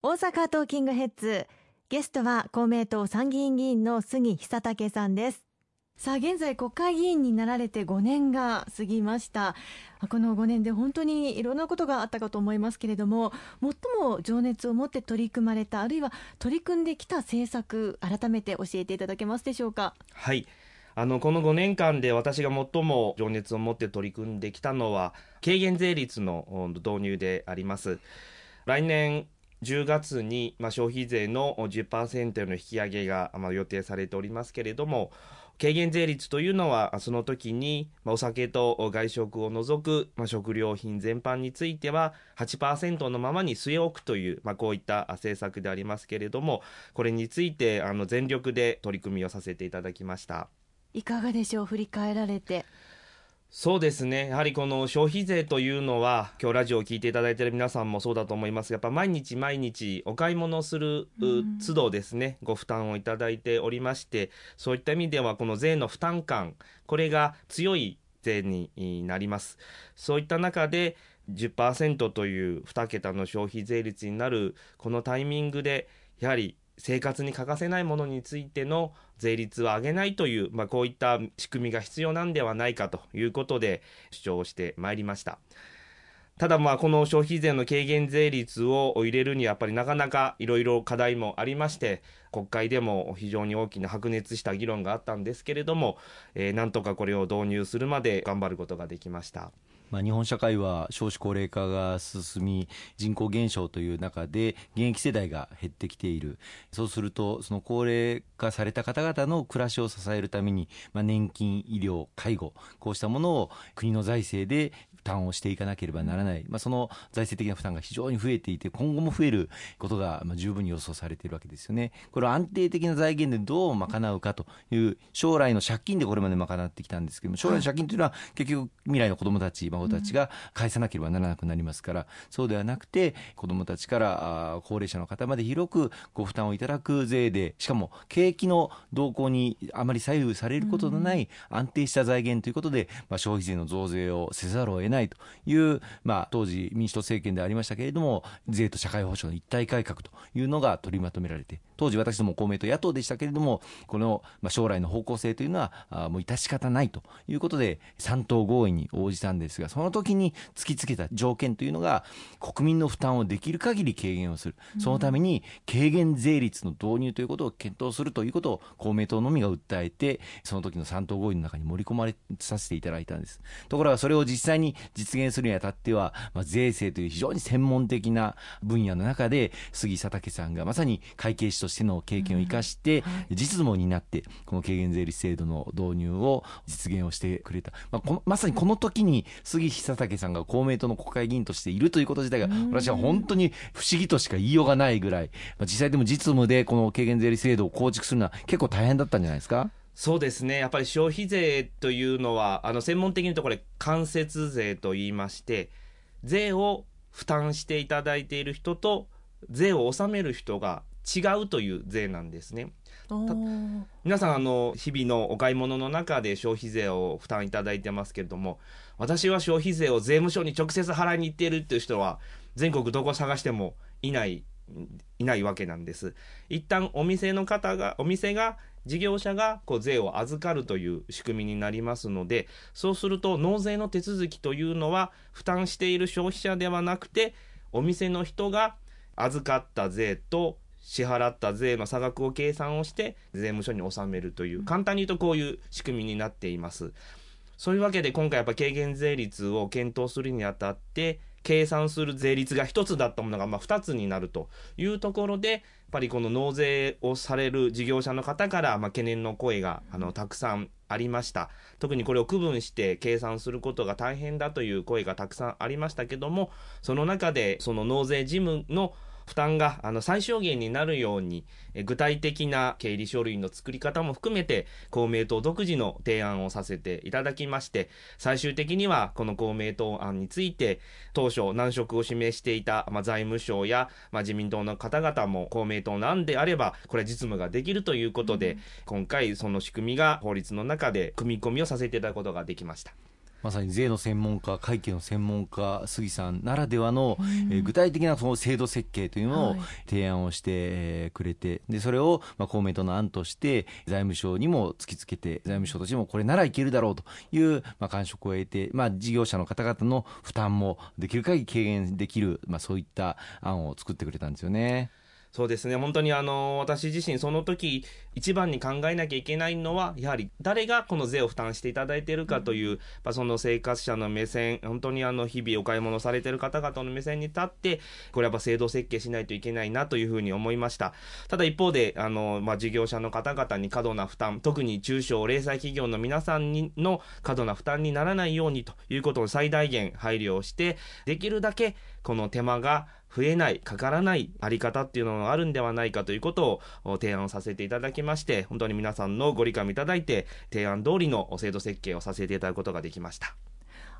大阪トーキングヘッズ。ゲストは公明党参議院議員の杉久武さんです。さあ現在国会議員になられて5年が過ぎました。この5年で本当にいろんなことがあったかと思いますけれども最も情熱を持って取り組まれたあるいは取り組んできた政策改めて教えていただけますでしょうか？はい。あのこの5年間で私が最も情熱を持って取り組んできたのは軽減税率の導入であります。来年10月に、まあ、消費税の10%の引き上げが、まあ、予定されておりますけれども軽減税率というのはその時に、まあ、お酒と外食を除く、まあ、食料品全般については8%のままに据え置くという、まあ、こういった政策でありますけれどもこれについてあの全力で取り組みをさせていただきました。いかがでしょう？振り返られて。そうですね。やはりこの消費税というのは今日ラジオを聞いていただいている皆さんもそうだと思います。がやっぱ毎日毎日お買い物する都度ですね、ご負担をいただいておりましてそういった意味ではこの税の負担感これが強い税になります。そういった中で10%という2桁の消費税率になるこのタイミングでやはり生活に欠かせないものについての税率を上げないという、まあ、こういった仕組みが必要なんではないかということで主張してまいりました。ただまあこの消費税の軽減税率を入れるにはやっぱりなかなかいろいろ課題もありまして国会でも非常に大きな白熱した議論があったんですけれども、えー、なんとかこれを導入するまで頑張ることができました。まあ、日本社会は少子高齢化が進み人口減少という中で現役世代が減ってきている。そうするとその高齢化された方々の暮らしを支えるために、まあ、年金医療介護こうしたものを国の財政で負担をしていかなければならない、まあ、その財政的な負担が非常に増えていて今後も増えることがまあ十分に予想されているわけですよね。これを安定的な財源でどう賄うかという将来の借金でこれまで賄ってきたんですけども将来の借金というのは結局未来の子どもたち孫たちが返さなければならなくなりますから、そうではなくて子どもたちから高齢者の方まで広くご負担をいただく税でしかも景気の動向にあまり左右されることのない安定した財源ということで、まあ、消費税の増税をせざるを得ないないという、まあ、当時民主党政権でありましたけれども税と社会保障の一体改革というのが取りまとめられて当時私ども公明党野党でしたけれどもこの、まあ、将来の方向性というのはあもう致し方ないということで3党合意に応じたんですがその時に突きつけた条件というのが国民の負担をできる限り軽減をする。そのために軽減税率の導入ということを検討するということを公明党のみが訴えてその時の3党合意の中に盛り込まれさせていただいたんです。ところがそれを実際に実現するにあたっては、まあ、税制という非常に専門的な分野の中で杉佐武さんがまさに会計士としての経験を生かして、実務を担ってこの軽減税率制度の導入を実現をしてくれた、まあ、このまさにこの時に杉久武さんが公明党の国会議員としているということ自体が私は本当に不思議としか言いようがないぐらい、まあ、実際でも実務でこの軽減税率制度を構築するのは結構大変だったんじゃないですか？そうですね、やっぱり消費税というのは、あの専門的に言うとこれ、間接税と言いまして、税を負担していただいている人と、税を納める人が違うという税なんですね。皆さんあの日々のお買い物の中で消費税を負担いただいてますけれども私は消費税を税務署に直接払いに行っているっていう人は全国どこ探してもいないいないわけなんです一旦お店の方がお店が事業者がこう税を預かるという仕組みになりますのでそうすると納税の手続きというのは負担している消費者ではなくてお店の人が預かった税と支払った税の差額を計算をして税務署に納めるという簡単に言うとこういう仕組みになっています。そういうわけで今回やっぱ軽減税率を検討するにあたって計算する税率が1つだったものがまあ2つになるというところでやっぱりこの納税をされる事業者の方からまあ懸念の声があのたくさんありました特にこれを区分して計算することが大変だという声がたくさんありましたけどもその中でその納税事務の負担があの最小限になるように、え具体的な経理書類の作り方も含めて、公明党独自の提案をさせていただきまして、最終的にはこの公明党案について、当初難色を示していた、まあ、財務省や、まあ、自民党の方々も公明党なんであれば、これは実務ができるということで、うん、今回その仕組みが法律の中で組み込みをさせていただくことができました。まさに税の専門家、会計の専門家、杉さんならではの、えー具体的なその制度設計というのをはい提案をしてえーくれて、でそれを、まあ、公明党の案として財務省にも突きつけて、財務省としてもこれならいけるだろうという、まあ、感触を得て、まあ、事業者の方々の負担もできる限り軽減できる、まあ、そういった案を作ってくれたんですよね。そうですね。本当にあの私自身その時一番に考えなきゃいけないのはやはり誰がこの税を負担していただいているかという、まあ、その生活者の目線本当にあの日々お買い物されている方々の目線に立ってこれやっぱ制度設計しないといけないなというふうに思いました。ただ一方であの、まあ、事業者の方々に過度な負担特に中小零細企業の皆さんにの過度な負担にならないようにということを最大限配慮をしてできるだけこの手間が増えない、かからないあり方っていうのがあるんではないかということを提案させていただきまして、本当に皆さんのご理解いただいて、提案通りの制度設計をさせていただくことができました。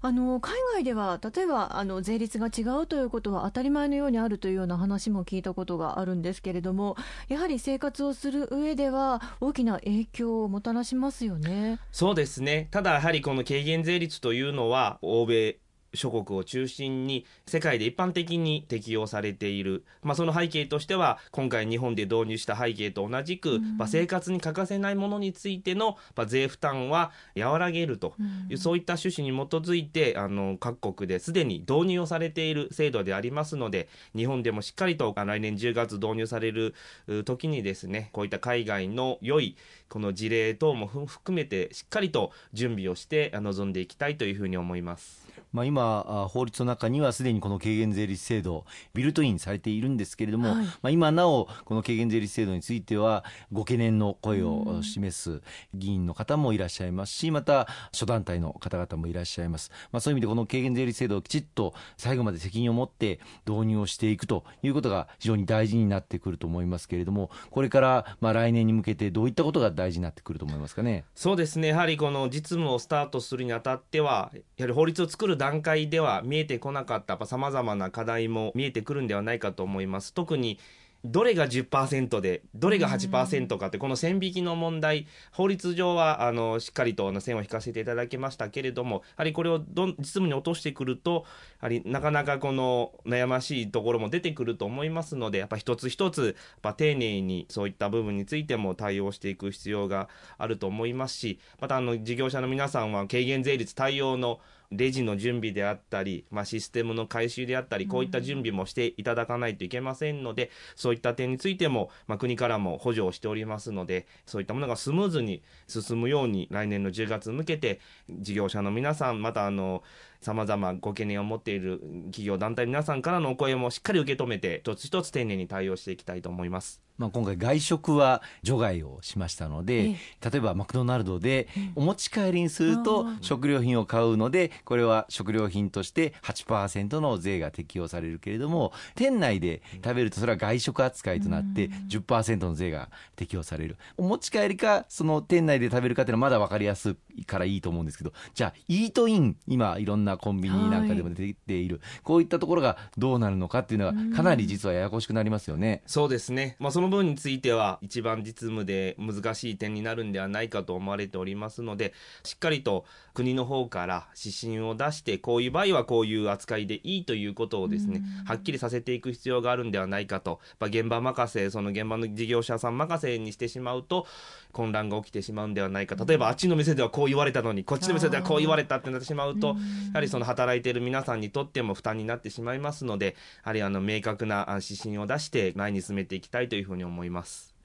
あの海外では例えばあの税率が違うということは当たり前のようにあるというような話も聞いたことがあるんですけれどもやはり生活をする上では大きな影響をもたらしますよね。そうですね。ただやはりこの軽減税率というのは、欧米諸国を中心に世界で一般的に適用されている、まあ、その背景としては今回日本で導入した背景と同じく、まあ、生活に欠かせないものについての、まあ、税負担は和らげると。いう、そういった趣旨に基づいてあの各国ですでに導入をされている制度でありますので日本でもしっかりとあ来年10月導入されるう時にですねこういった海外の良いこの事例等もふ含めてしっかりと準備をしてあ臨んでいきたいというふうに思います。まあ、今、あ法律の中にはすでにこの軽減税率制度、ビルトインされているんですけれども、はいまあ、今なお、この軽減税率制度については、ご懸念の声を示す議員の方もいらっしゃいますし、また、諸団体の方々もいらっしゃいます。まあ、そういう意味で、この軽減税率制度をきちっと最後まで責任を持って導入をしていくということが非常に大事になってくると思いますけれども、これからまあ来年に向けて、どういったことが大事になってくると思いますかね？そうですねやはりこの実務をスタートするにあたってはやはり法律を作る段階では見えてこなかったさまざまな課題も見えてくるんではないかと思います。特にどれが10%でどれが8%かってこの線引きの問題。法律上はあのしっかりと線を引かせていただきましたけれどもやはりこれをど実務に落としてくるとやはりなかなかこの悩ましいところも出てくると思いますのでやっぱ一つ一つやっぱ丁寧にそういった部分についても対応していく必要があると思いますしまたあの事業者の皆さんは軽減税率対応のレジの準備であったり、まあ、システムの改修であったり、こういった準備もしていただかないといけませんので、そういった点についても、まあ、国からも補助をしておりますので、そういったものがスムーズに進むように、来年の10月向けて、事業者の皆さん、またあの、様々ご懸念を持っている企業団体の皆さんからのお声もしっかり受け止めて、一つ一つ丁寧に対応していきたいと思います。まあ、今回外食は除外をしましたので、例えばマクドナルドでお持ち帰りにすると食料品を買うのでこれは食料品として8%の税が適用されるけれども店内で食べるとそれは外食扱いとなって10%の税が適用される。お持ち帰りかその店内で食べるかっていうのはまだ分かりやすいからいいと思うんですけどじゃあイートイン今いろんなコンビニなんかでも出ている、こういったところがどうなるのかっていうのはかなり実はややこしくなりますよね。そうですね。まあ、その分については、一番実務で難しい点になるんではないかと思われておりますので、しっかりと国の方から指針を出して、こういう場合はこういう扱いでいいということをですね、はっきりさせていく必要があるんではないかと、まあ、現場任せ、その現場の事業者さん任せにしてしまうと、混乱が起きてしまうんではないか。例えば、あっちの店ではこう言われたのに、こっちの店ではこう言われたってなってしまうと、やはりその働いている皆さんにとっても負担になってしまいますので、やはりあの明確な指針を出して前に進めていきたいというふうに思います。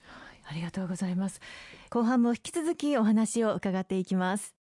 ありがとうございます後半も引き続きお話を伺っていきます